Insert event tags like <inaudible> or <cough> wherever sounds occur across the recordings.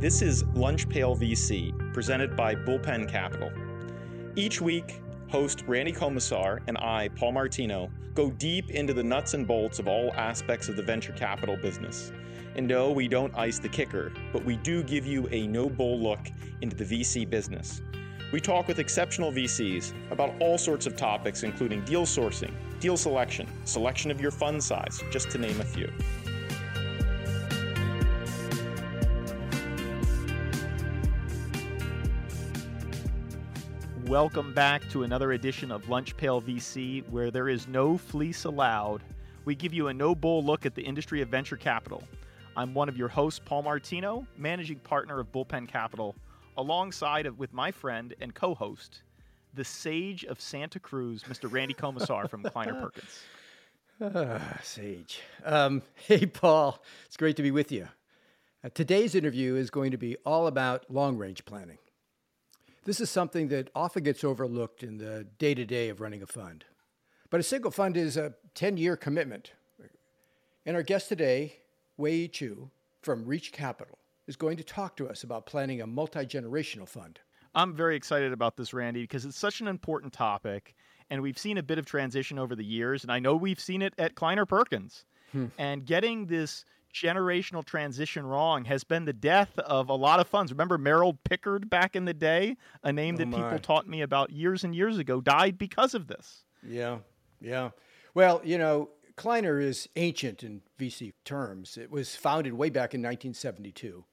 This is Lunch Pail VC, presented by Bullpen Capital. Each week, host Randy Komisar and I, Paul Martino, go deep into the nuts and bolts of all aspects of the venture capital business. And no, we don't ice the kicker, but we do give you a no bull look into the VC business. We talk with exceptional VCs about all sorts of topics, including deal sourcing, deal selection, selection of your fund size, just to name a few. Welcome back to another edition of Lunch Pail VC, where there is no fleece allowed. We give you a no bull look at the industry of venture capital. I'm one of your hosts, Paul Martino, managing partner of Bullpen Capital, alongside of with my friend and co-host, the sage of Santa Cruz, Mr. Randy Komisar from Kleiner <laughs> Perkins. Ah, sage. Um, hey, Paul. It's great to be with you. Uh, today's interview is going to be all about long range planning. This is something that often gets overlooked in the day to day of running a fund. But a single fund is a 10 year commitment. And our guest today, Wayee Chu from Reach Capital, is going to talk to us about planning a multi generational fund. I'm very excited about this, Randy, because it's such an important topic. And we've seen a bit of transition over the years. And I know we've seen it at Kleiner Perkins. Hmm. And getting this generational transition wrong has been the death of a lot of funds. Remember Merrill Pickard back in the day, a name oh that my. people taught me about years and years ago, died because of this. Yeah, yeah. Well, you know, Kleiner is ancient in VC terms. It was founded way back in 1972.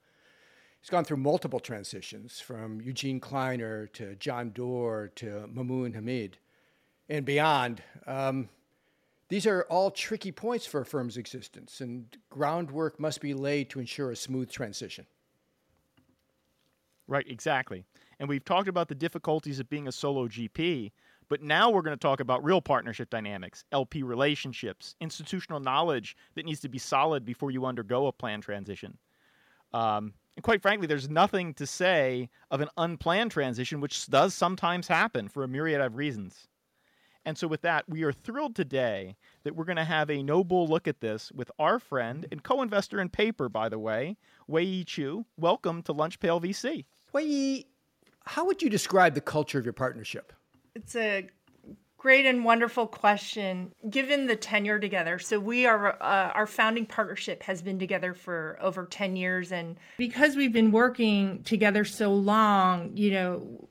It's gone through multiple transitions from Eugene Kleiner to John Doerr to Mamoon Hamid and beyond. Um, these are all tricky points for a firm's existence, and groundwork must be laid to ensure a smooth transition. Right, exactly. And we've talked about the difficulties of being a solo GP, but now we're going to talk about real partnership dynamics, LP relationships, institutional knowledge that needs to be solid before you undergo a planned transition. Um, and quite frankly, there's nothing to say of an unplanned transition, which does sometimes happen for a myriad of reasons. And so, with that, we are thrilled today that we're going to have a no bull look at this with our friend and co investor in paper, by the way, Wayee Chu. Welcome to Lunch Pail VC. Wayee, how would you describe the culture of your partnership? It's a great and wonderful question given the tenure together so we are uh, our founding partnership has been together for over 10 years and because we've been working together so long you know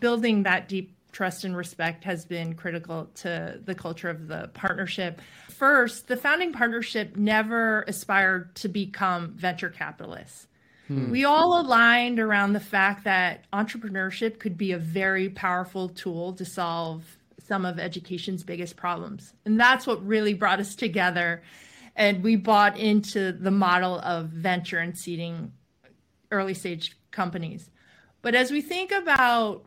building that deep trust and respect has been critical to the culture of the partnership. First, the founding partnership never aspired to become venture capitalists. Hmm. We all aligned around the fact that entrepreneurship could be a very powerful tool to solve some of education's biggest problems. And that's what really brought us together. And we bought into the model of venture and seeding early stage companies. But as we think about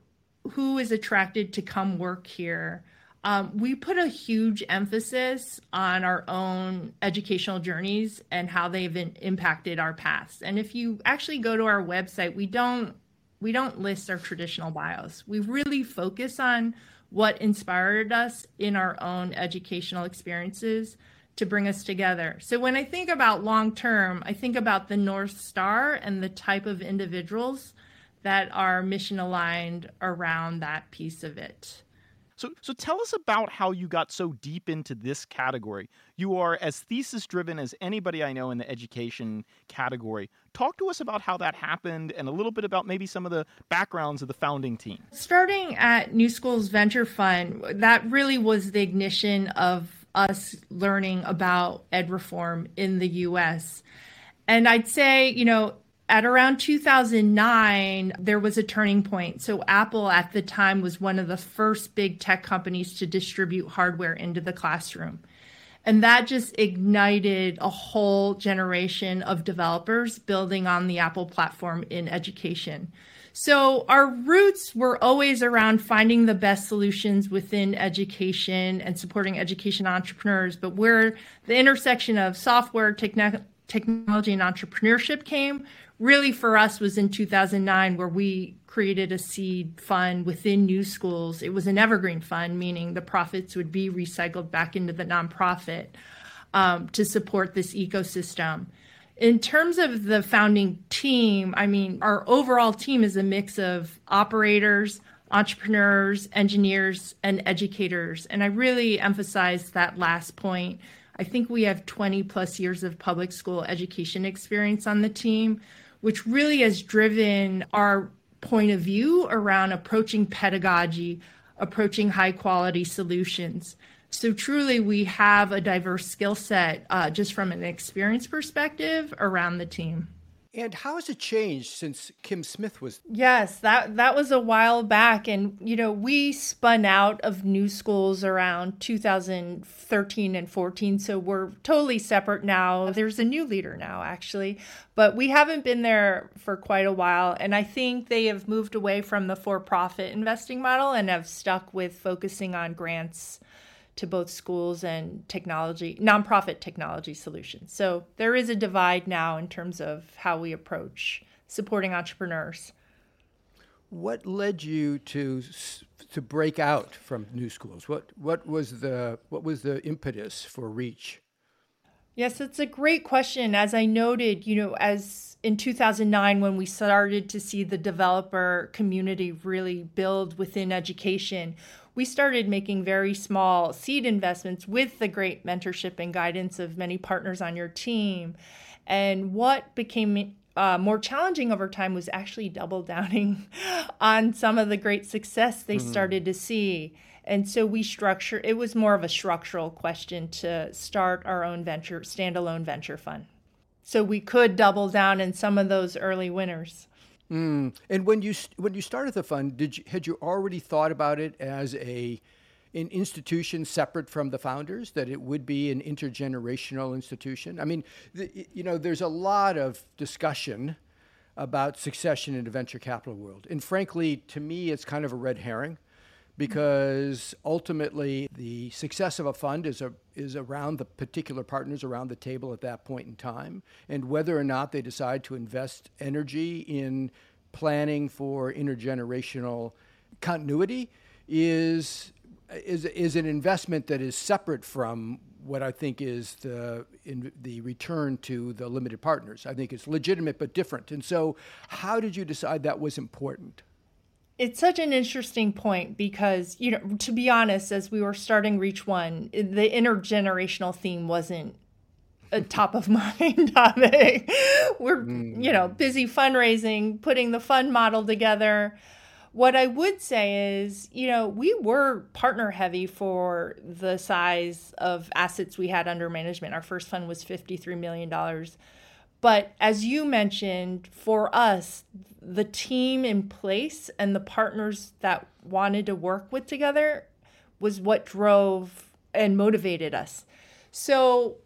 who is attracted to come work here, um, we put a huge emphasis on our own educational journeys and how they've impacted our past. And if you actually go to our website, we don't we don't list our traditional bios. We really focus on what inspired us in our own educational experiences to bring us together. So when I think about long term, I think about the North Star and the type of individuals that are mission aligned around that piece of it. So, so tell us about how you got so deep into this category. You are as thesis driven as anybody I know in the education category. Talk to us about how that happened and a little bit about maybe some of the backgrounds of the founding team. Starting at New Schools Venture Fund, that really was the ignition of us learning about ed reform in the US. And I'd say, you know, at around 2009, there was a turning point. So, Apple at the time was one of the first big tech companies to distribute hardware into the classroom. And that just ignited a whole generation of developers building on the Apple platform in education. So, our roots were always around finding the best solutions within education and supporting education entrepreneurs. But where the intersection of software, technology, technology and entrepreneurship came really for us was in 2009 where we created a seed fund within new schools it was an evergreen fund meaning the profits would be recycled back into the nonprofit um, to support this ecosystem In terms of the founding team, I mean, our overall team is a mix of operators, entrepreneurs, engineers, and educators. And I really emphasize that last point. I think we have 20 plus years of public school education experience on the team, which really has driven our point of view around approaching pedagogy, approaching high quality solutions. So truly, we have a diverse skill set uh, just from an experience perspective around the team. And how has it changed since Kim Smith was? Yes, that that was a while back, and you know we spun out of New Schools around 2013 and 14, so we're totally separate now. There's a new leader now, actually, but we haven't been there for quite a while, and I think they have moved away from the for-profit investing model and have stuck with focusing on grants to both schools and technology, nonprofit technology solutions. So there is a divide now in terms of how we approach supporting entrepreneurs. What led you to to break out from New Schools? What what was the what was the impetus for Reach? Yes, it's a great question. As I noted, you know, as in 2009 when we started to see the developer community really build within education, we started making very small seed investments with the great mentorship and guidance of many partners on your team. And what became uh, more challenging over time was actually double downing <laughs> on some of the great success they mm-hmm. started to see. And so we structure it was more of a structural question to start our own venture standalone venture fund. So we could double down in some of those early winners. Mm. And when you when you started the fund, did you, had you already thought about it as a an institution separate from the founders? That it would be an intergenerational institution? I mean, the, you know, there's a lot of discussion about succession in the venture capital world, and frankly, to me, it's kind of a red herring because ultimately the success of a fund is a, is around the particular partners around the table at that point in time and whether or not they decide to invest energy in planning for intergenerational continuity is is is an investment that is separate from what I think is the in the return to the limited partners. I think it's legitimate but different. And so, how did you decide that was important? It's such an interesting point because you know to be honest as we were starting reach one the intergenerational theme wasn't a <laughs> top of mind <laughs> topic we're mm. you know busy fundraising putting the fund model together. What i would say is you know we were partner heavy for the size of assets we had under management. Our first fund was 53 million dollars but as you mentioned, for us, the team in place and the partners that wanted to work with together was what drove and motivated us. So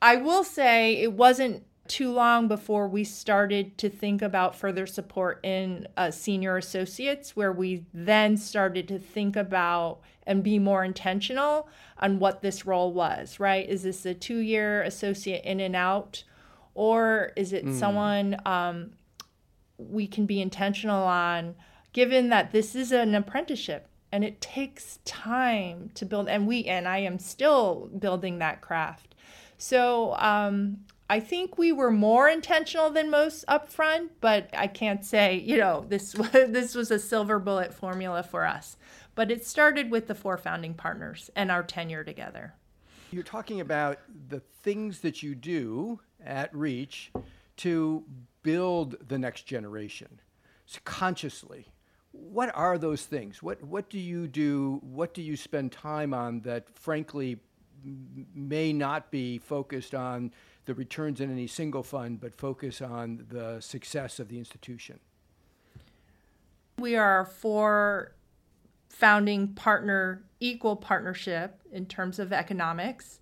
I will say it wasn't too long before we started to think about further support in uh, senior associates, where we then started to think about and be more intentional on what this role was, right? Is this a two year associate in and out? Or is it mm. someone um, we can be intentional on given that this is an apprenticeship and it takes time to build and we and i am still building that craft. So um, i think we were more intentional than most upfront but i can't say you know this <laughs> was this was a silver bullet formula for us. But it started with the four founding partners and our tenure together. You're talking about the things that you do at Reach to build the next generation so consciously. What are those things? What, what do you do? What do you spend time on that, frankly, may not be focused on the returns in any single fund, but focus on the success of the institution? We are for founding partner equal partnership in terms of economics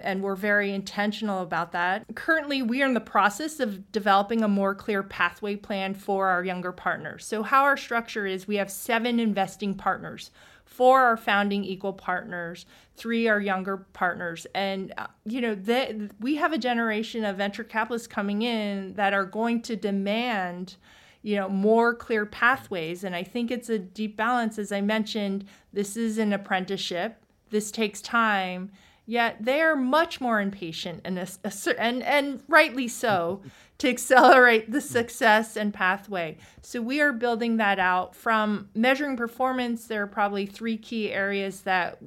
and we're very intentional about that. Currently, we are in the process of developing a more clear pathway plan for our younger partners. So, how our structure is we have seven investing partners. Four are founding equal partners, three are younger partners. And, uh, you know, they, we have a generation of venture capitalists coming in that are going to demand you know more clear pathways and i think it's a deep balance as i mentioned this is an apprenticeship this takes time Yet they are much more impatient and, and, and rightly so <laughs> to accelerate the success and pathway. So we are building that out from measuring performance. There are probably three key areas that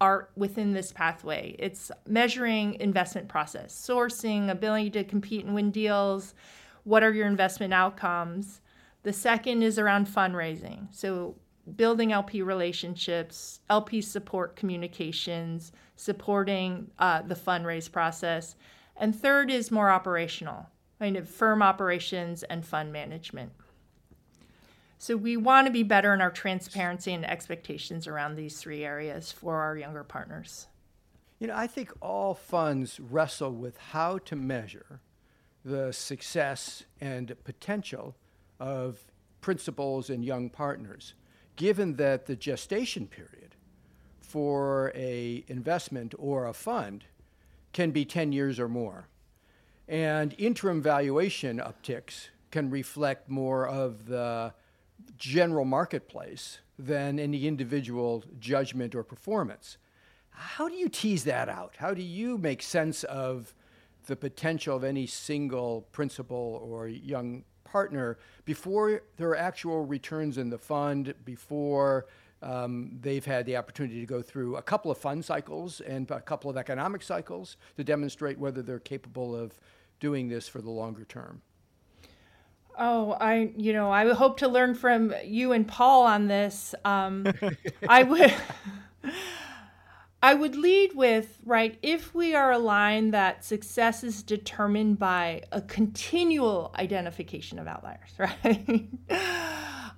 are within this pathway. It's measuring investment process, sourcing, ability to compete and win deals. What are your investment outcomes? The second is around fundraising. So building LP relationships, LP support communications, supporting uh, the fundraise process. And third is more operational, kind of firm operations and fund management. So we want to be better in our transparency and expectations around these three areas for our younger partners. You know, I think all funds wrestle with how to measure the success and potential of principals and young partners, given that the gestation period for a investment or a fund can be 10 years or more. And interim valuation upticks can reflect more of the general marketplace than any individual judgment or performance. How do you tease that out? How do you make sense of the potential of any single principal or young partner before there are actual returns in the fund, before um, they've had the opportunity to go through a couple of fund cycles and a couple of economic cycles to demonstrate whether they're capable of doing this for the longer term? Oh, I, you know, I hope to learn from you and Paul on this. Um, I would, <laughs> I would lead with right if we are aligned that success is determined by a continual identification of outliers, <laughs> right?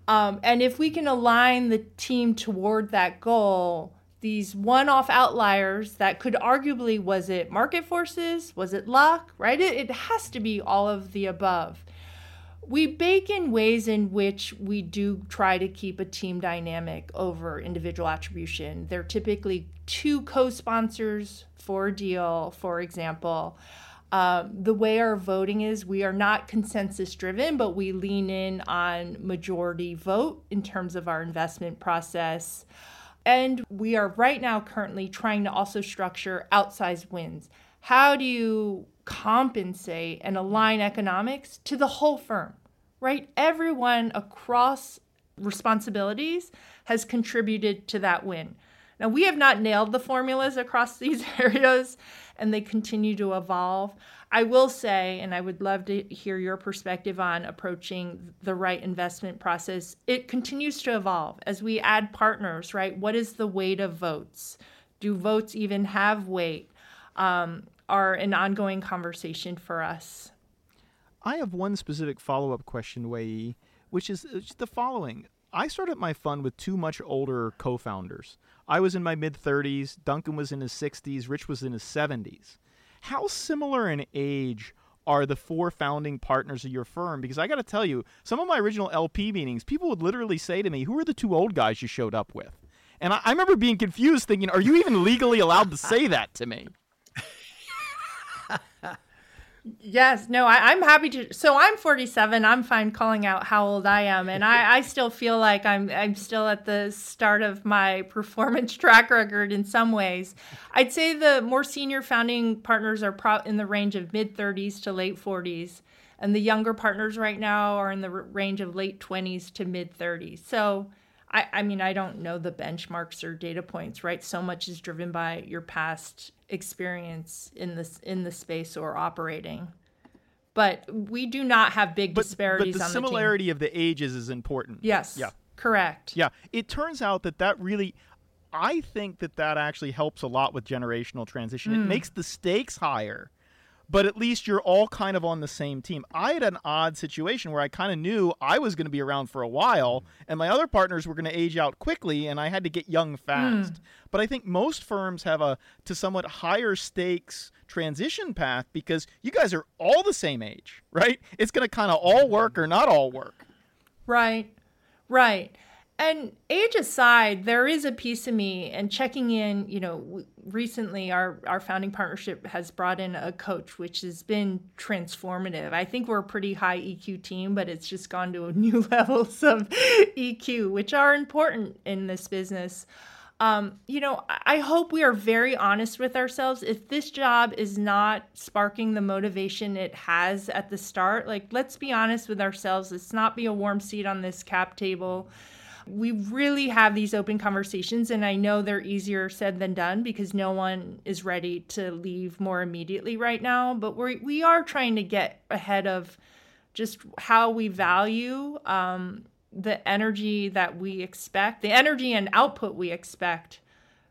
um, and if we can align the team toward that goal, these one-off outliers that could arguably was it market forces, was it luck, right? It, it has to be all of the above we bake in ways in which we do try to keep a team dynamic over individual attribution. They're typically two co sponsors for a deal, for example. Um, the way our voting is, we are not consensus driven, but we lean in on majority vote in terms of our investment process. And we are right now currently trying to also structure outsized wins. How do you compensate and align economics to the whole firm, right? Everyone across responsibilities has contributed to that win. Now, we have not nailed the formulas across <laughs> these areas and they continue to evolve. I will say, and I would love to hear your perspective on approaching the right investment process, it continues to evolve as we add partners, right? What is the weight of votes? Do votes even have weight? Um, are an ongoing conversation for us. I have one specific follow up question, Wayee, which is uh, the following. I started my fund with two much older co founders. I was in my mid 30s, Duncan was in his 60s, Rich was in his 70s. How similar in age are the four founding partners of your firm? Because I got to tell you, some of my original LP meetings, people would literally say to me, Who are the two old guys you showed up with? And I, I remember being confused, thinking, Are you even legally allowed to say that to me? Yes, no, I, am happy to. So I'm 47. I'm fine calling out how old I am, and I, I still feel like I'm I'm still at the start of my performance <laughs> track record in some ways. I'd say the more senior founding partners are pro- in the range of mid 30s to late 40s, and the younger partners right now are in the range of late 20s to mid 30s. So I, I mean, I don't know the benchmarks or data points, right? So much is driven by your past experience in this in the space or operating. But we do not have big but, disparities. But the similarity the of the ages is important. Yes. Yeah. Correct. Yeah. It turns out that that really, I think that that actually helps a lot with generational transition. Mm. It makes the stakes higher but at least you're all kind of on the same team. I had an odd situation where I kind of knew I was going to be around for a while, and my other partners were going to age out quickly, and I had to get young fast. Mm. But I think most firms have a to somewhat higher stakes transition path because you guys are all the same age, right? It's going to kind of all work or not all work. Right, right. And age aside, there is a piece of me and checking in, you know, recently our, our founding partnership has brought in a coach, which has been transformative. I think we're a pretty high EQ team, but it's just gone to <laughs> new levels of EQ, which are important in this business. um, you know, I hope we are very honest with ourselves. If this job is not sparking the motivation it has at the start, like let's be honest with ourselves. Let's not be a warm seat on this cap table. We really have these open conversations, and I know they're easier said than done because no one is ready to leave more immediately right now. But we we are trying to get ahead of just how we value um, the energy that we expect, the energy and output we expect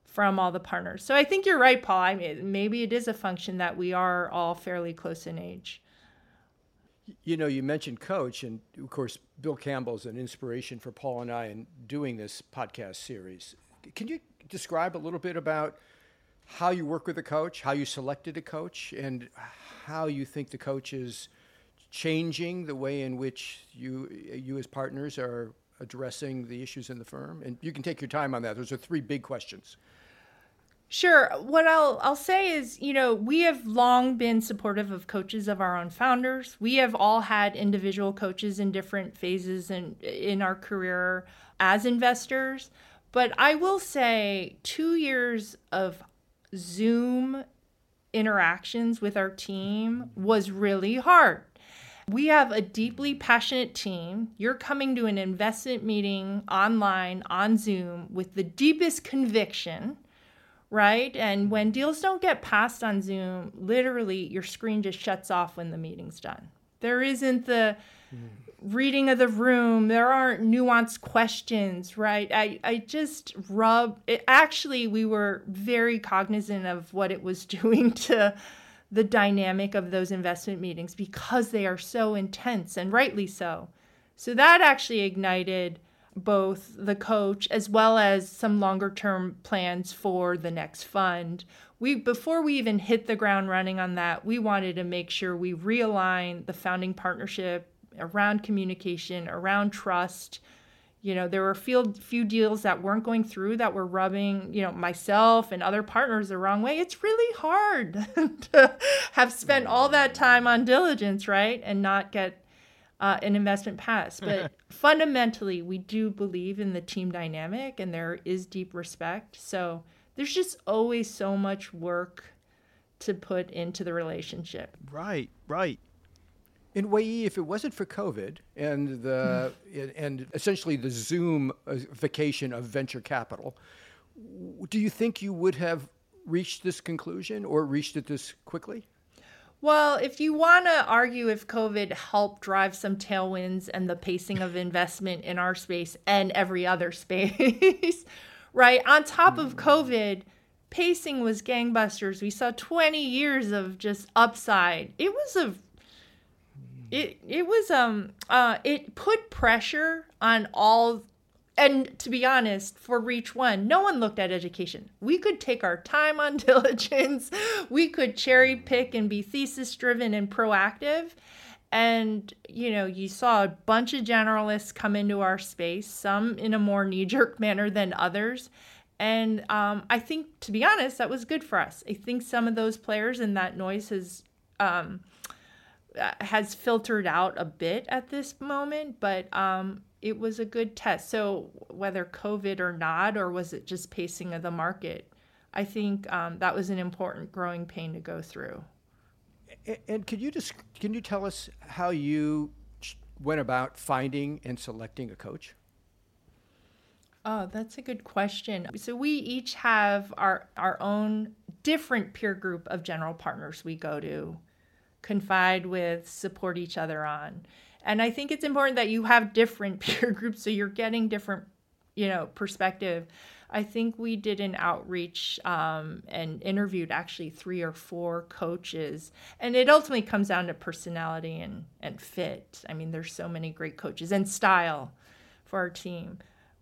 from all the partners. So I think you're right, Paul. I mean, maybe it is a function that we are all fairly close in age. You know, you mentioned coach, and of course, Bill Campbell's an inspiration for Paul and I in doing this podcast series. Can you describe a little bit about how you work with a coach, how you selected a coach, and how you think the coach is changing the way in which you you as partners are addressing the issues in the firm? And you can take your time on that. Those are three big questions. Sure. What I'll I'll say is, you know, we have long been supportive of coaches of our own founders. We have all had individual coaches in different phases in in our career as investors. But I will say 2 years of Zoom interactions with our team was really hard we have a deeply passionate team. You're coming to an investment meeting online on Zoom with the deepest conviction, right? And mm-hmm. when deals don't get passed on Zoom, literally your screen just shuts off when the meeting's done. There isn't the mm-hmm. reading of the room, there aren't nuanced questions, right? I, I just rub it. Actually, we were very cognizant of what it was <laughs> doing to the dynamic of those investment meetings because they are so intense and rightly so. So that actually ignited both the coach as well as some longer term plans for the next fund. We before we even hit the ground running on that, we wanted to make sure we realign the founding partnership around communication, around trust, you know there were few few deals that weren't going through that were rubbing you know myself and other partners the wrong way it's really hard <laughs> to have spent all that time on diligence right and not get uh, an investment pass. <laughs> But fundamentally we do believe in the team dynamic and there is deep respect. So there's just always so much work to put into the relationship. Right right. In Wayee, if it wasn't for COVID and the <laughs> and essentially the Zoomification of venture capital, do you think you would have reached this conclusion or reached it this quickly? Well, if you want to argue if COVID helped drive some tailwinds and the pacing of investment in our space and every other <laughs> space, right? On top of hmm. COVID, pacing was gangbusters. We saw 20 years of just upside. It was a it it was um uh it put pressure on all and to be honest, for Reach One, no one looked at education. We could take our time on <laughs> diligence, we could cherry pick and be thesis driven and proactive. And, you know, you saw a bunch of generalists come into our space, some in a more knee jerk <laughs> manner than others. And um, I think, to be honest, that was good for us. I think some of those players and that noise has um, uh, has filtered out a bit at this moment, but um, it was a good test. So whether COVID or not, or was it just pacing of the market, I think um, that was an important growing pain to go through. And could you just can you tell us how you went about finding and selecting a coach? Oh, that's a good question. So we each have our our own different peer group of general partners we go to confide with, support each other on. And I think it's important that you have different <laughs> peer groups so you're getting different, you know, perspective. I think we did an outreach um, and interviewed actually three or four coaches, and it ultimately comes down to personality and and fit. I mean, there's so many great coaches and style for our team.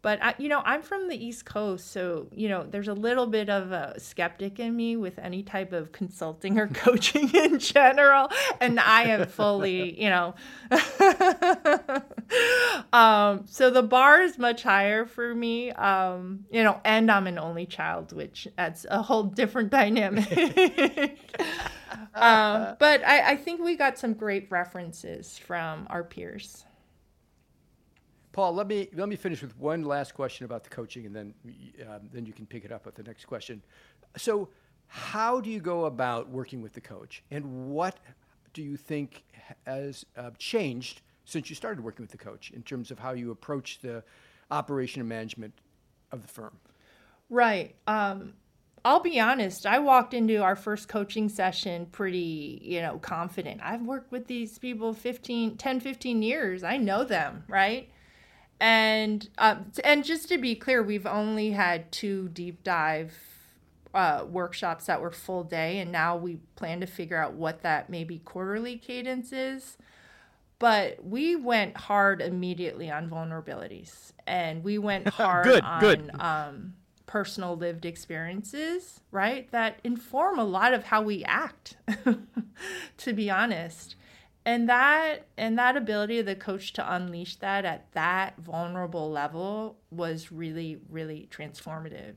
But I, you know, I'm from the East Coast, so you know, there's a little bit of a skeptic in me with any type of consulting or <laughs> coaching in general, and I am fully, you know. <laughs> um, so the bar is much higher for me, um, you know, and I'm an only child, which adds a whole different dynamic. <laughs> um, but I, I think we got some great references from our peers. Paul, let me let me finish with one last question about the coaching, and then um, then you can pick it up with the next question. So, how do you go about working with the coach, and what do you think has uh, changed since you started working with the coach in terms of how you approach the operation and management of the firm? Right. Um, I'll be honest, I walked into our first coaching session pretty, you know, confident. I've worked with these people 15, 10, 15 years. I know them, right? And uh, and just to be clear, we've only had two deep dive uh, workshops that were full day, and now we plan to figure out what that maybe quarterly cadence is. But we went hard immediately on vulnerabilities, and we went <laughs> hard good, on good. Um, personal lived experiences, right? That inform a lot of how we act, <laughs> to be honest. And that and that ability of the coach to unleash that at that vulnerable level was really, really transformative.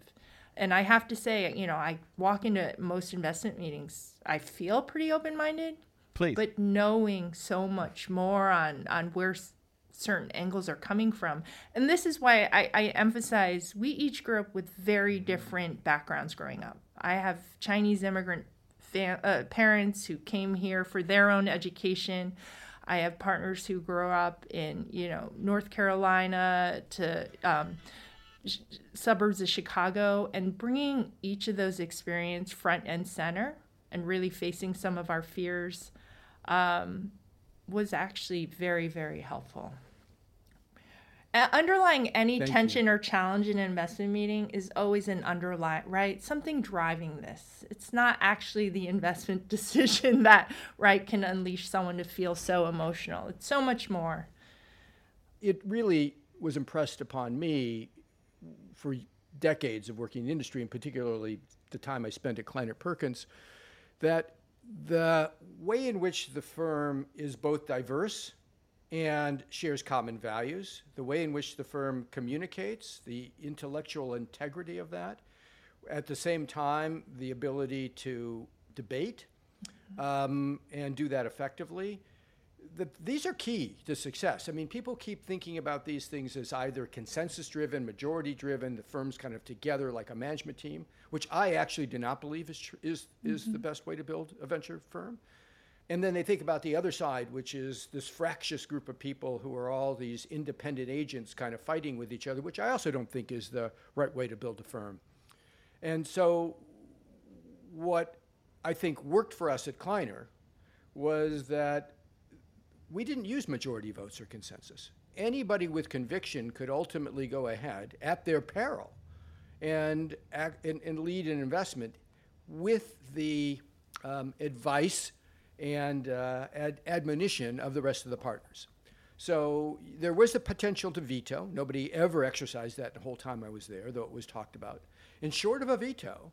And I have to say, you know, I walk into most investment meetings, I feel pretty open minded. Please. But knowing so much more on on where certain angles are coming from. And this is why I, I emphasize we each grew up with very different backgrounds growing up. I have Chinese immigrant uh, parents who came here for their own education. I have partners who grew up in, you know, North Carolina to um, sh- suburbs of Chicago, and bringing each of those experience front and center, and really facing some of our fears, um, was actually very, very helpful. Underlying any Thank tension or challenge in an investment meeting is always an underlying right something driving this. It's not actually the investment <laughs> decision that right can unleash someone to feel so emotional. It's so much more. It really was impressed upon me for decades of working in the industry, and particularly the time I spent at Kleiner Perkins, that the way in which the firm is both diverse and shares common values, the way in which the firm communicates, the intellectual integrity of that, at the same time, the ability to debate um, and do that effectively. The, these are key to success. I mean, people keep thinking about these things as either consensus driven, majority driven, the firm's kind of together like a management team, which I actually do not believe is, tr- is, is the best way to build a venture firm. And then they think about the other side, which is this fractious group of people who are all these independent agents kind of fighting with each other, which I also don't think is the right way to build a firm. And so, what I think worked for us at Kleiner was that we didn't use majority votes or consensus. Anybody with conviction could ultimately go ahead at their peril and, act, and, and lead an investment with the um, advice and uh, ad- admonition of the rest of the partners. So there was the potential to veto. Nobody ever exercised that the whole time I was there, though it was talked about. And short of a veto,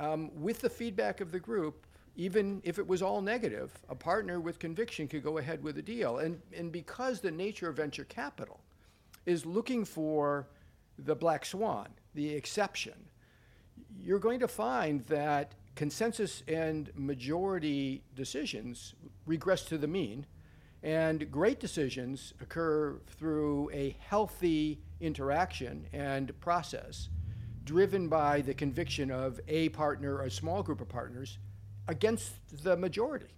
um, with the feedback of the group, even if it was all negative, a partner with conviction could go ahead with a deal. And, and because the nature of venture capital is looking for the black swan, the exception, you're going to find that consensus and majority decisions regress to the mean, and great decisions occur through a healthy interaction and process driven by the conviction of a partner or a small group of partners against the majority.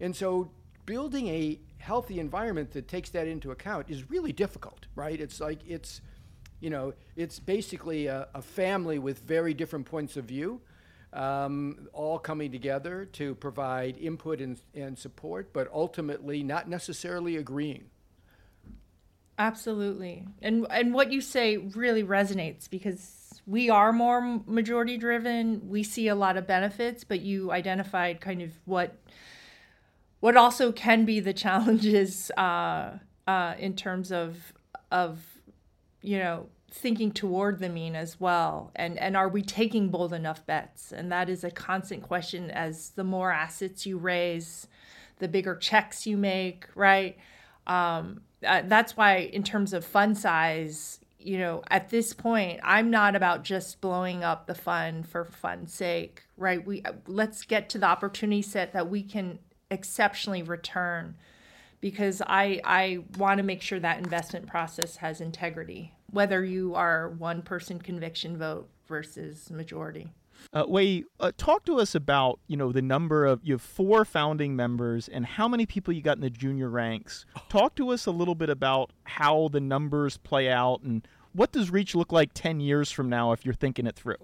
And so building a healthy environment that takes that into account is really difficult, right? It's like it's, you know, it's basically a, a family with very different points of view, um, all coming together to provide input and, and support, but ultimately not necessarily agreeing. Absolutely. And and what you say really resonates because we are more majority driven. We see a lot of benefits, but you identified kind of what what also can be the challenges uh, uh, in terms of of you know thinking toward the mean as well? And and are we taking bold enough bets? And that is a constant question as the more assets you raise the bigger checks you make right? Um, uh, that's why in terms of fund size you know at this point i'm not about just blowing up the fund for fun's sake right? We let's get to the opportunity set that we can exceptionally return because I I want to make sure that investment process has integrity, whether you are one person conviction vote versus majority. Uh, Wayee, uh, talk to us about you know the number of you have four founding members and how many people you got in the junior ranks. Talk to us a little bit about how the numbers play out and what does Reach look like ten years from now if you're thinking it through.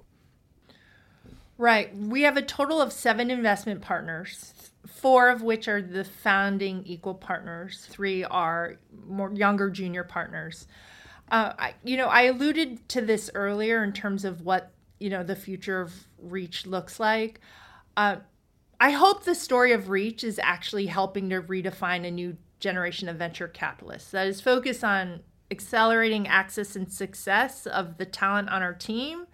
Right, we have a total of seven investment partners, four of which are the founding equal partners. Three are more younger junior partners. Uh, I, you know, I alluded to this earlier in terms of what you know the future of Reach looks like. Uh, I hope the story of Reach is actually helping to redefine a new generation of venture capitalists that is focused on accelerating access and success of the talent on our team,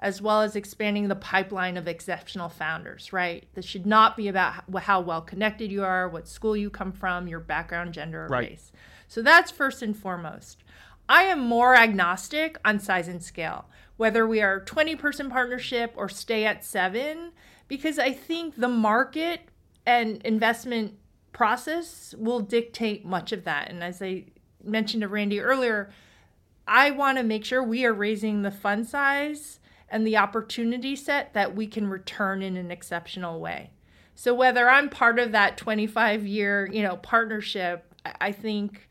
as well as expanding the pipeline of exceptional founders, right? This should not be about how well connected you are, what school you come from, your background, gender, or right. race. So that's first and foremost. I am more agnostic on size and scale whether we are 20 person partnership or stay at seven, because I think the market and investment process will dictate much of that. And as I mentioned to Randy earlier, I want to make sure we are raising the fund size and the opportunity set that we can return in an exceptional way. So whether I'm part of that 25 year, you know, partnership, I think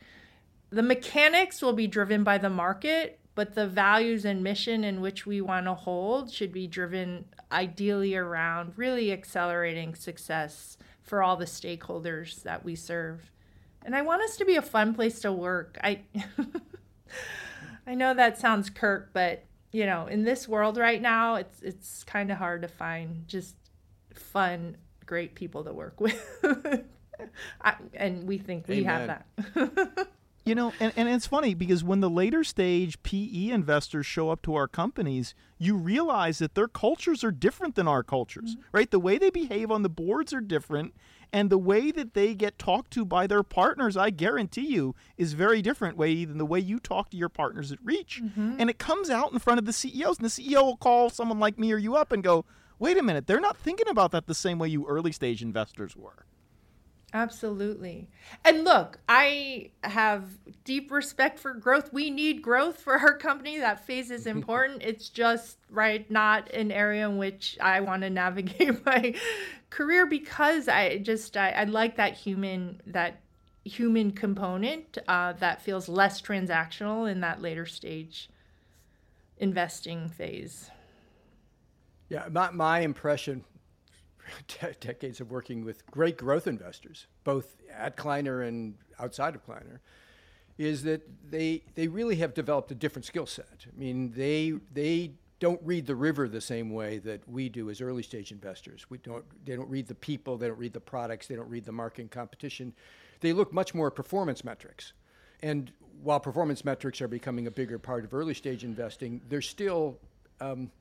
the mechanics will be driven by the market, but the values and mission in which we want to hold should be driven ideally around really accelerating success for all the stakeholders that we serve. And I want us to be a fun place to work. I <laughs> I know that sounds curt, but you know, in this world right now, it's it's kind of hard to find just fun, great people to work <laughs> with. I, and we think we have that. <laughs> You know, and, and it's funny because when the later stage PE investors show up to our companies, you realize that their cultures are different than our cultures, mm-hmm. right? The way they behave on the boards are different, and the way that they get talked to by their partners, I guarantee you, is very different way than the way you talk to your partners at Reach. Mm-hmm. And it comes out in front of the CEOs, and the CEO will call someone like me or you up and go, wait a minute, they're not thinking about that the same way you early stage investors were. Absolutely. And look, I have deep respect for growth. We need growth for our company. That phase is <laughs> important. it's just, right, not an area in which I want to <laughs> navigate my career because I just, I, I like that human, that human component uh, that feels less transactional in that later stage investing phase. Yeah, my, my impression <laughs> decades of working with great growth investors, both at Kleiner and outside of Kleiner, is that they they really have developed a different skill set. I mean, they they don't read the river the same way that we do as early stage investors. We don't they don't read the people, they don't read the products, they don't read the market and competition. They look much more at performance metrics. And while performance metrics are becoming a bigger part of early stage investing, they're still um,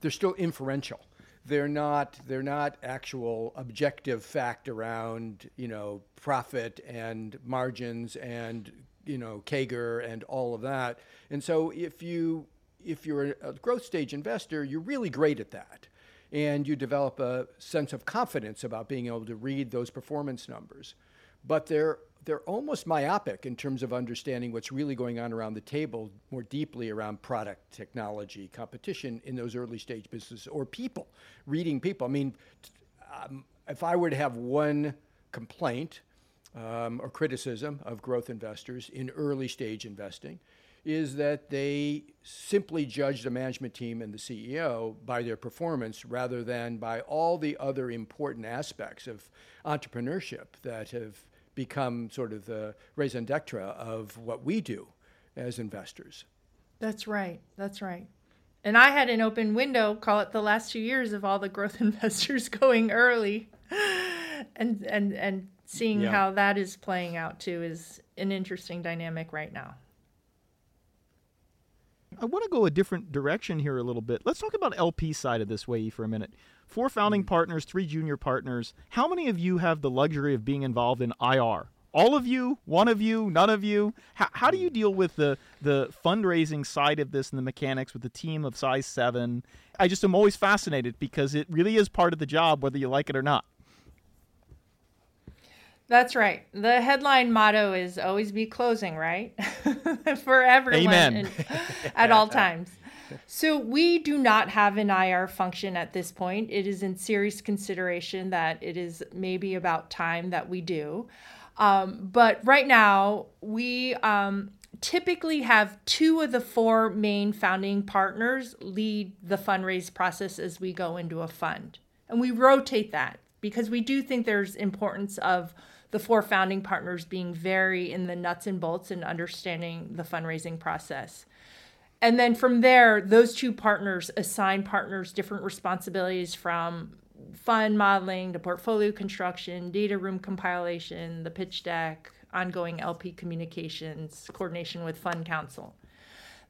they're still inferential they're not they're not actual objective fact around you know profit and margins and you know CAGR and all of that. And so if you if you're a growth stage investor, you're really great at that. And you develop a sense of confidence about being able to read those performance numbers. But they're they're almost myopic in terms of understanding what's really going on around the table more deeply around product, technology, competition in those early stage businesses or people, reading people. I mean, um, if I were to have one complaint um, or criticism of growth investors in early stage investing, is that they simply judge the management team and the CEO by their performance rather than by all the other important aspects of entrepreneurship that have become sort of the raison d'etre of what we do as investors. That's right. That's right. And I had an open window, call it the last two years of all the growth <laughs> investors going early. and and and seeing yeah. how that is playing out too is an interesting dynamic right now. I want to go a different direction here a little bit. Let's talk about LP side of this way for a minute. Four founding mm-hmm. partners, three junior partners. How many of you have the luxury of being involved in IR? All of you, one of you, none of you. How, how do you deal with the the fundraising side of this and the mechanics with the team of size seven? I just am always fascinated because it really is part of the job, whether you like it or not. That's right. The headline motto is always be closing, right? <laughs> For everyone Amen. <laughs> at all times. So we do not have an IR function at this point. It is in serious consideration that it is maybe about time that we do. Um, but right now, we um, typically have two of the four main founding partners lead the fundraise process as we go into a fund. And we rotate that because we do think there's importance of the four founding partners being very in the nuts and bolts and understanding the fundraising process. And then from there, those two partners assign partners different responsibilities from fund modeling to portfolio construction, data room compilation, the pitch deck, ongoing LP communications, coordination with fund counsel.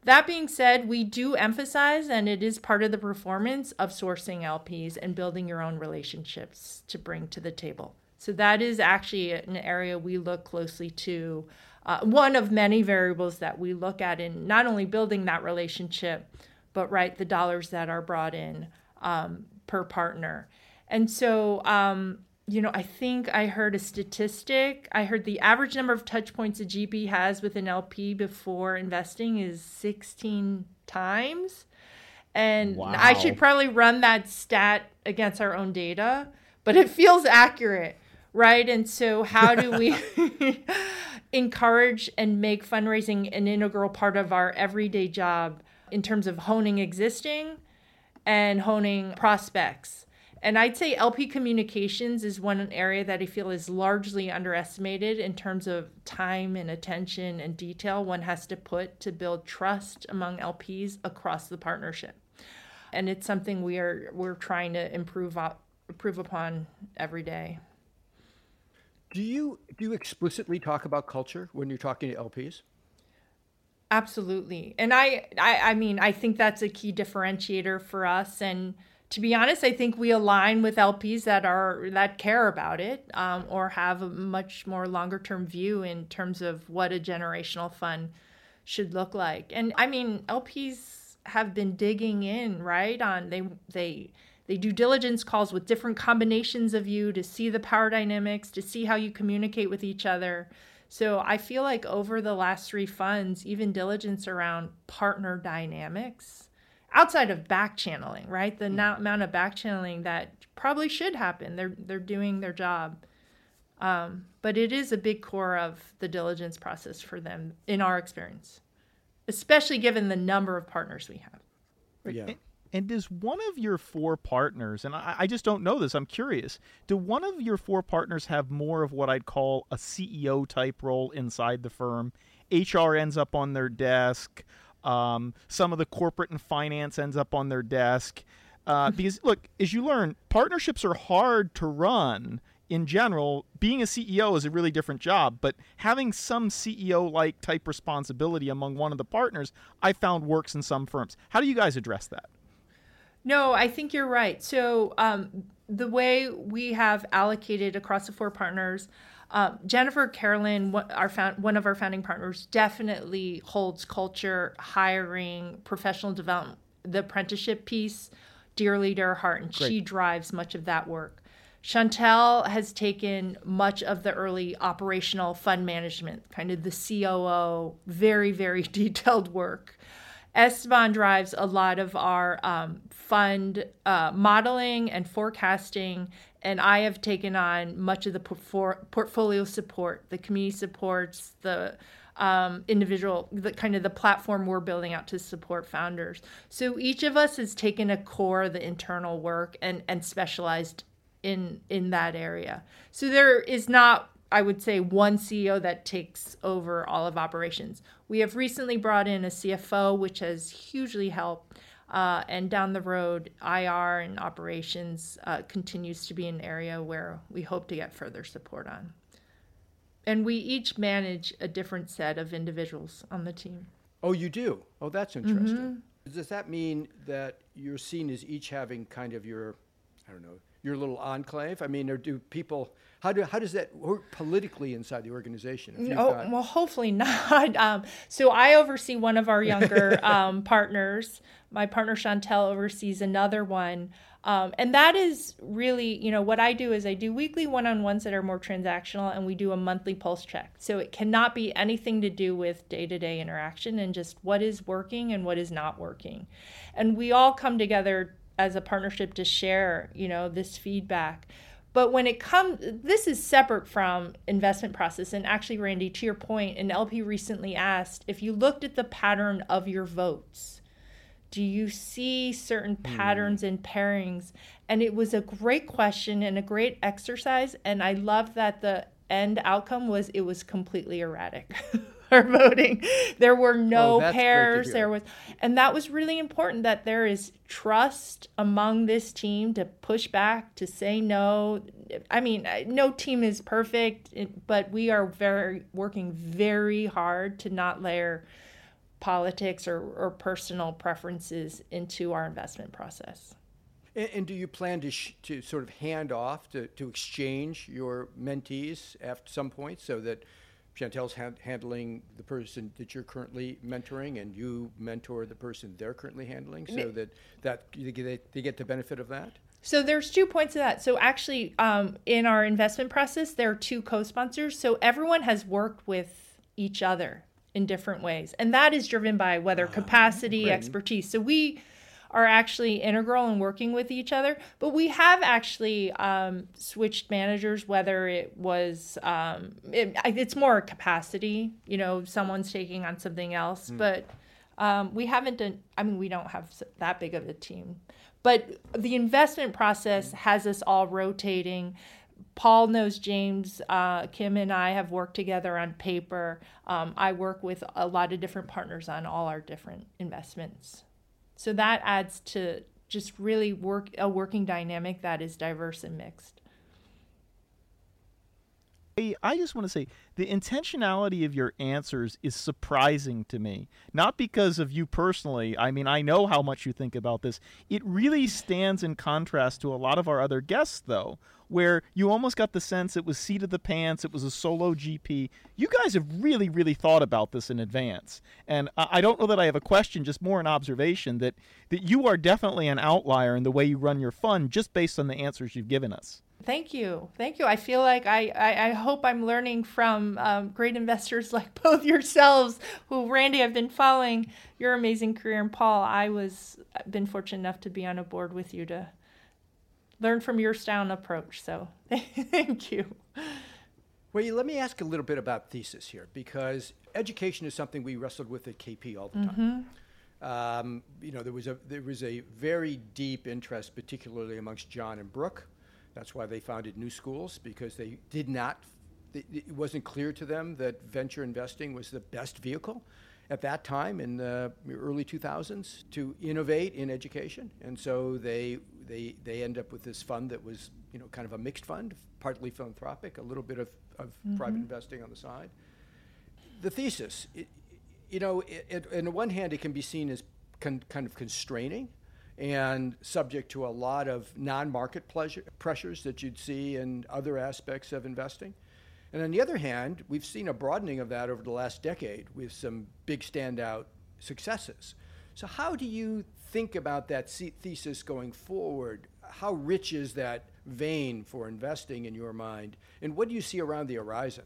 That being said, we do emphasize, and it is part of the performance of sourcing LPs and building your own relationships to bring to the table. So that is actually an area we look closely to. Uh, one of many variables that we look at in not only building that relationship, but right the dollars that are brought in um, per partner. And so, um, you know, I think I heard a statistic. I heard the average number of touch points a GP has with an LP before investing is 16 times. And Wow. I should probably run that stat against our own data, but it feels accurate, right? And so, how do we <laughs> <laughs> encourage and make fundraising an integral part of our everyday job in terms of honing existing and honing prospects? And I'd say LP communications is one area that I feel is largely underestimated in terms of time and attention and detail one has to put to build trust among LPs across the partnership. And it's something we are we're trying to improve up, improve upon every day. Do you do you explicitly talk about culture when you're talking to LPs? Absolutely. And I, I I mean, I think that's a key differentiator for us. And to be honest, I think we align with LPs that are that care about it um, or have a much more longer term view in terms of what a generational fund should look like. And I mean, LPs have been digging in, right? On they they they do diligence calls with different combinations of you to see the power dynamics, to see how you communicate with each other. So I feel like over the last three funds, even diligence around partner dynamics, outside of back channeling, right? The na- amount of back channeling that probably should happen. They're they're doing their job. Um, but it is a big core of the diligence process for them in our experience, especially given the number of partners we have. Yeah. And, does one of your four partners, and I, I just don't know this, I'm curious, do one of your four partners have more of what I'd call a CEO type role inside the firm? HR ends up on their desk. Um, some of the corporate and finance ends up on their desk. Uh, <laughs> because, look, as you learn, partnerships are hard to run in general. Being a CEO is a really different job, but having some CEO like type responsibility among one of the partners, I found works in some firms. How do you guys address that? No, I think you're right. So um, the way we have allocated across the four partners, um, Jennifer Carolan, one- our found, one of our founding partners, definitely holds culture, hiring, professional development, the apprenticeship piece dearly to her heart, and she drives much of that work. Shauntel has taken much of the early operational fund management, kind of the COO, very, very <laughs> detailed work. Esteban drives a lot of our um, fund uh, modeling and forecasting, and I have taken on much of the portfolio support, the community supports, the um, individual, the kind of the platform we're building out to support founders. So each of us has taken a core of the internal work and and specialized in in that area. So there is not I would say one CEO that takes over all of operations. We have recently brought in a CFO, which has hugely helped. Uh, and down the road, IR and operations uh, continues to be an area where we hope to get further support on. And we each manage a different set of individuals on the team. Oh, you do? Oh, that's interesting. Does that mean that you're seen as each having kind of your, I don't know, your little enclave? I mean, or do people, how, do, how does that work politically inside the organization? Oh, got- well, hopefully not. <laughs> Um, so I oversee one of our younger <laughs> um, partners. My partner Shauntel oversees another one. Um, and that is really, you know, what I do is I do weekly one on ones that are more transactional and we do a monthly pulse check. So it cannot be anything to do with day to day interaction and just what is working and what is not working. And we all come together as a partnership to share, you know, this feedback. But when it comes, this is separate from investment process. And actually, Randy, to your point, an LP recently asked if you looked at the pattern of your votes do you see certain hmm. patterns and pairings? And it was a great question and a great exercise. And I love that the end outcome was it was completely erratic. <laughs> <laughs> Our voting, there were oh, no oh, pairs. There was, and that was really important. That there is trust among this team to push back, to say no. I mean, no team is perfect, but we are very working very hard to not layer politics or, or personal preferences into our investment process. And, and do you plan to, sh- to sort of hand off, to, to exchange your mentees at some point so that Shauntel's ha- handling the person that you're currently mentoring and you mentor the person they're currently handling so that, that they, they get the benefit of that? So there's two points to that. So actually, um, in our investment process, there are two co-sponsors. So everyone has worked with each other in different ways. And that is driven by whether ah, capacity, expertise. So we are actually integral in working with each other, but we have actually um, switched managers, whether it was, um, it, it's more capacity, you know, someone's taking on something else, mm. but um, we haven't done, I mean, we don't have that big of a team. But the investment process has us all rotating. Paul knows James. Uh, Kim and I have worked together on paper. Um, I work with a lot of different partners on all our different investments. So that adds to just really work a working dynamic that is diverse and mixed. I just want to say the intentionality of your answers is surprising to me. Not because of you personally. I mean, I know how much you think about this. It really stands in contrast to a lot of our other guests, though, where you almost got the sense it was seat of the pants, it was a solo GP. You guys have really, really thought about this in advance. And I don't know that I have a question, just more an observation that, that you are definitely an outlier in the way you run your fund just based on the answers you've given us. Thank you. Thank you. I feel like I, I, I hope I'm learning from um, great investors <laughs> like both yourselves, who, Randy, I've been following your amazing career. And Paul, I was been fortunate enough to be on a board with you to learn from your style and approach. So <laughs> thank you. Well, let me ask a little bit about thesis here because education is something we wrestled with at KP all the time. Mm-hmm. Um, you know, there was a there was a very deep interest, particularly amongst John and Brook. That's why they founded New Schools because they did not. It wasn't clear to them that venture investing was the best vehicle at that time in the early 2000s to innovate in education, and so they they they end up with this fund that was you know kind of a mixed fund, partly philanthropic, a little bit of, of mm-hmm. private investing on the side. The thesis, it, you know, it, it, on the one hand, it can be seen as con, kind of constraining and subject to a lot of non-market pleasure, pressures that you'd see in other aspects of investing. And on the other hand, we've seen a broadening of that over the last decade with some big standout successes. So, how do you think about that thesis going forward? How rich is that vein for investing in your mind? And what do you see around the horizon?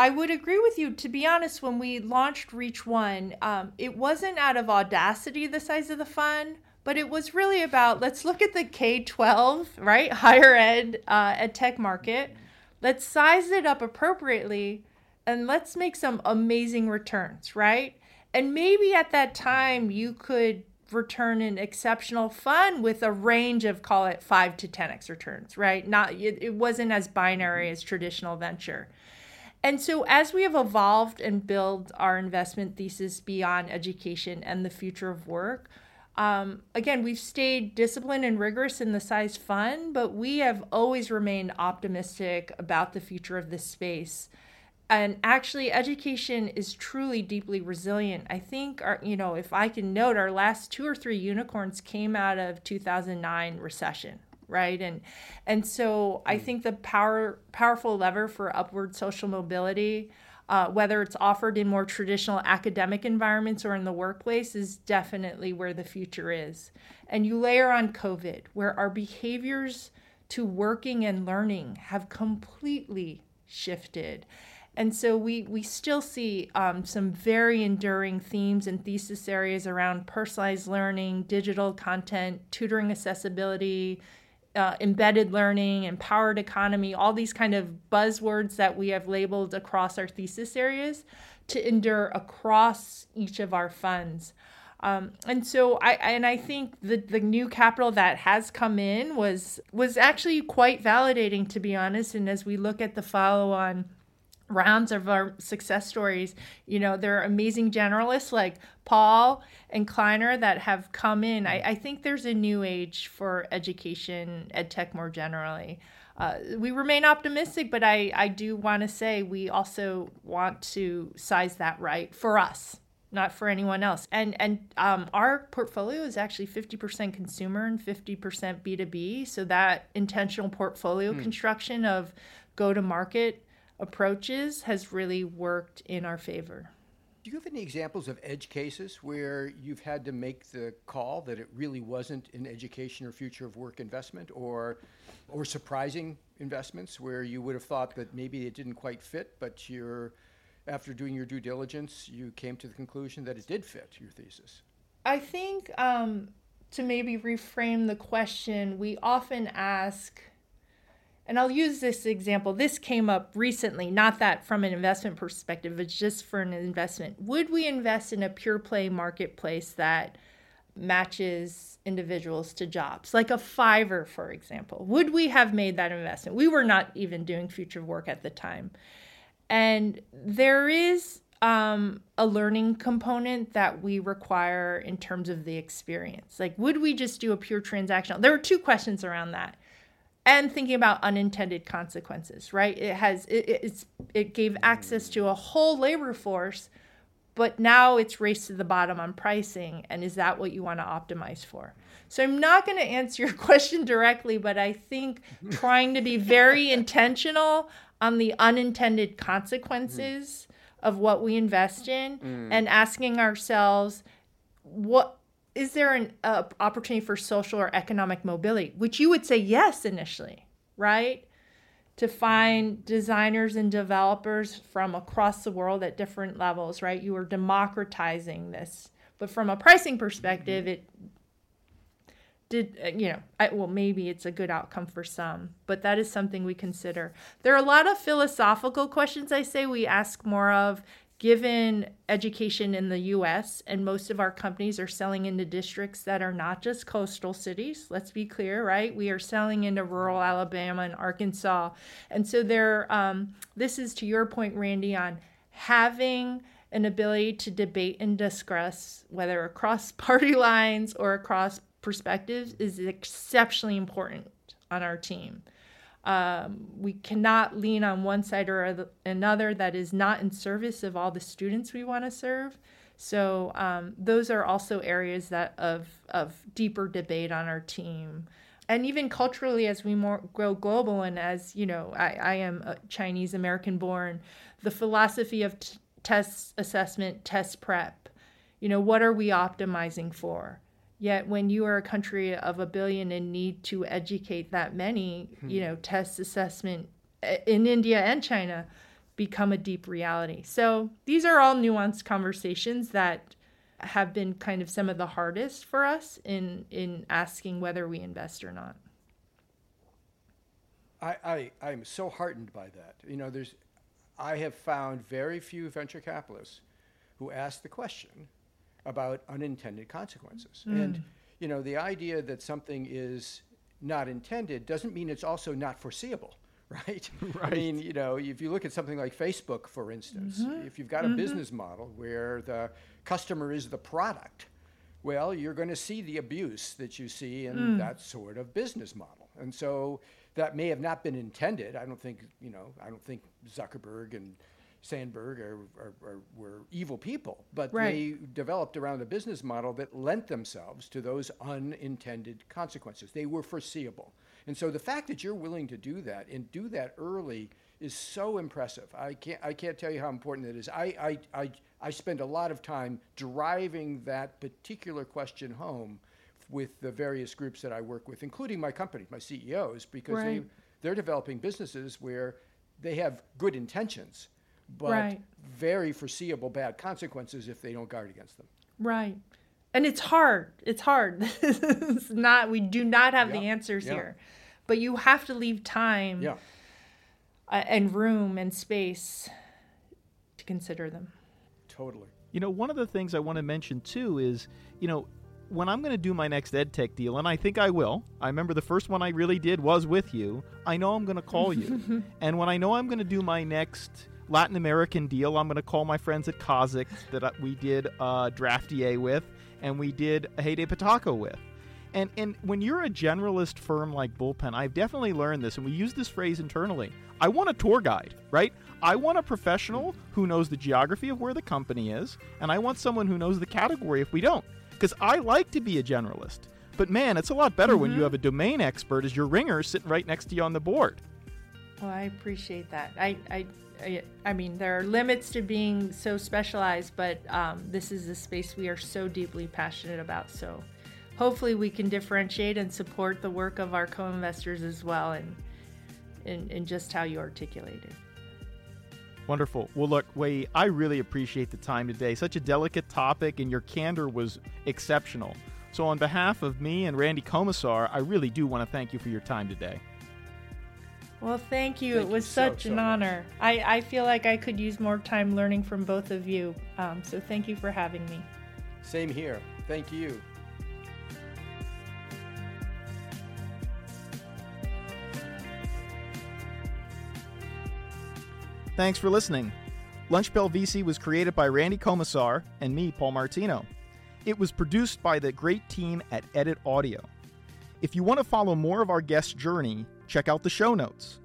I would agree with you. To be honest, when we launched Reach One, um, it wasn't out of audacity the size of the fund, but it was really about let's look at the K 12, right? Higher ed, uh, ed tech market. Let's size it up appropriately and let's make some amazing returns, right? And maybe at that time you could return an exceptional fund with a range of call it 5 to 10x returns, right? Not it, it wasn't as binary as traditional venture. And so as we have evolved and built our investment thesis beyond education and the future of work, um, again, we've stayed disciplined and rigorous in the size fund, but we have always remained optimistic about the future of this space. And actually education is truly deeply resilient. I think our you know if i can note our last two or three unicorns came out of 2009 recession right and and so i hmm. think the power powerful lever for upward social mobility uh, whether it's offered in more traditional academic environments or in the workplace, is definitely where the future is. And you layer on COVID, where our behaviors to working and learning have completely shifted. And so we, we still see um, some very enduring themes and thesis areas around personalized learning, digital content, tutoring accessibility, uh, embedded learning, empowered economy, all these kind of buzzwords that we have labeled across our thesis areas to endure across each of our funds. Um, and so I and I think the the new capital that has come in was was actually quite validating to be honest. And as we look at the follow on rounds of our success stories. You know, there are amazing generalists like Paul and Kleiner that have come in. I, I think there's a new age for education, ed tech more generally. Uh, we remain optimistic, but I, I do want to say we also want to size that right for us, not for anyone else. And and um, our portfolio is actually 50% consumer and 50% B2B. So that intentional portfolio hmm. construction of go to market approaches has really worked in our favor. Do you have any examples of edge cases where you've had to make the call that it really wasn't an education or future of work investment or or surprising investments where you would have thought that maybe it didn't quite fit, but you're after doing your due diligence, you came to the conclusion that it did fit your thesis? I think um, to maybe reframe the question, we often ask and I'll use this example. This came up recently, not that from an investment perspective, but just for an investment. Would we invest in a pure play marketplace that matches individuals to jobs, like a Fiverr, for example? Would we have made that investment? We were not even doing future work at the time. And there is um, a learning component that we require in terms of the experience. Like, would we just do a pure transactional? There were two questions around that and thinking about unintended consequences right? It has it, it's it gave access to a whole labor force but now it's race to the bottom on pricing and is that what you want to optimize for? So i'm not going to answer your <laughs> question directly but i think trying to be very intentional on the unintended consequences of what we invest in mm. and asking ourselves what is there an uh, opportunity for social or economic mobility? Which you would say yes initially right? To find designers and developers from across the world at different levels right? You are democratizing this. But from a pricing perspective it did uh, you know I, well maybe it's a good outcome for some but that is something we consider. There are a lot of philosophical questions i say we ask more of given education in the US, and most of our companies are selling into districts that are not just coastal cities, let's be clear, right? We are selling into rural Alabama and Arkansas. And so there, um, this is to your point, Randy, on having an ability to debate and discuss, whether across <laughs> party lines or across perspectives, is exceptionally important on our team. Um, we cannot lean on one side or another that is not in service of all the students we want to serve. So um, those are also areas that of of deeper debate on our team, and even culturally as we more grow global and as you know, I, I am Chinese American born, the philosophy of t- test assessment, test prep, you know, what are we optimizing for? Yet, when you are a country of a billion and need to educate that many, hmm. you know, test assessment eh, in India and China become a deep reality. So, these are all nuanced conversations that have been kind of some of the hardest for us in in asking whether we invest or not. I, I I'm so heartened by that. You know, there's I have found very few venture capitalists who ask the question about unintended consequences. Mm. And you know, the idea that something is not intended doesn't mean it's also not foreseeable, right? <laughs> right. I mean, you know, if you look at something like Facebook, for instance, mm-hmm. if you've got mm-hmm. a business model where the customer is the product, well, you're going to see the abuse that you see in mm. that sort of business model. And so that may have not been intended. I don't think, you know, I don't think Zuckerberg and Sandberg are, are, are, were evil people, but right. they developed around a business model that lent themselves to those unintended consequences. They were foreseeable. And so the fact that you're willing to do that and do that early is so impressive. I can't, I can't tell you how important it is. I, I, I, I spend a lot of time driving that particular question home with the various groups that I work with, including my company, my CEOs, because Right. they, they're developing businesses where they have good intentions, but Right. very foreseeable bad consequences if they don't guard against them. Right. And it's hard. It's hard. <laughs> it's not we do not have the answers yeah. here. But you have to leave time Yeah. uh, and room and space to consider them. Totally. You know, one of the things I want to mention too is, you know, when I'm going to do my next EdTech deal, and I think I will, I remember the first one I really did was with you. I know I'm going to call you. <laughs> and when I know I'm going to do my next Latin American deal, I'm going to call my friends at Kaszek that we did uh, Draftier with and we did a Heyday Pataco with. And, and when you're a generalist firm like Bullpen, I've definitely learned this, and we use this phrase internally. I want a tour guide, right? I want a professional who knows the geography of where the company is, and I want someone who knows the category if we don't. Because I like to be a generalist. But man, it's a lot better when you have a domain expert as your ringer sitting right next to you on the board. Well, I appreciate that. I, I, I, I mean, there are limits to being so specialized, but um, this is a space we are so deeply passionate about. So hopefully we can differentiate and support the work of our co-investors as well and in, in just how you articulated. It. Wonderful. Well, look, Wayee, I really appreciate the time today. Such a delicate topic, and your candor was exceptional. So, on behalf of me and Randy Komisar, I really do want to thank you for your time today. Well, thank you. Thank it was so, such so an much. honor. I, I feel like I could use more time learning from both of you. Um, so thank you for having me. Same here. Thank you. Thanks for listening. Lunchbell VC was created by Randy Komisar and me, Paul Martino. It was produced by the great team at Edit Audio. If you want to follow more of our guest journey, check out the show notes.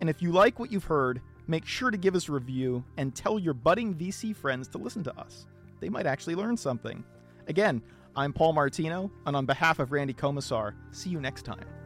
And if you like what you've heard, make sure to give us a review and tell your budding VC friends to listen to us. They might actually learn something. Again, I'm Paul Martino, and on behalf of Randy Komisar, see you next time.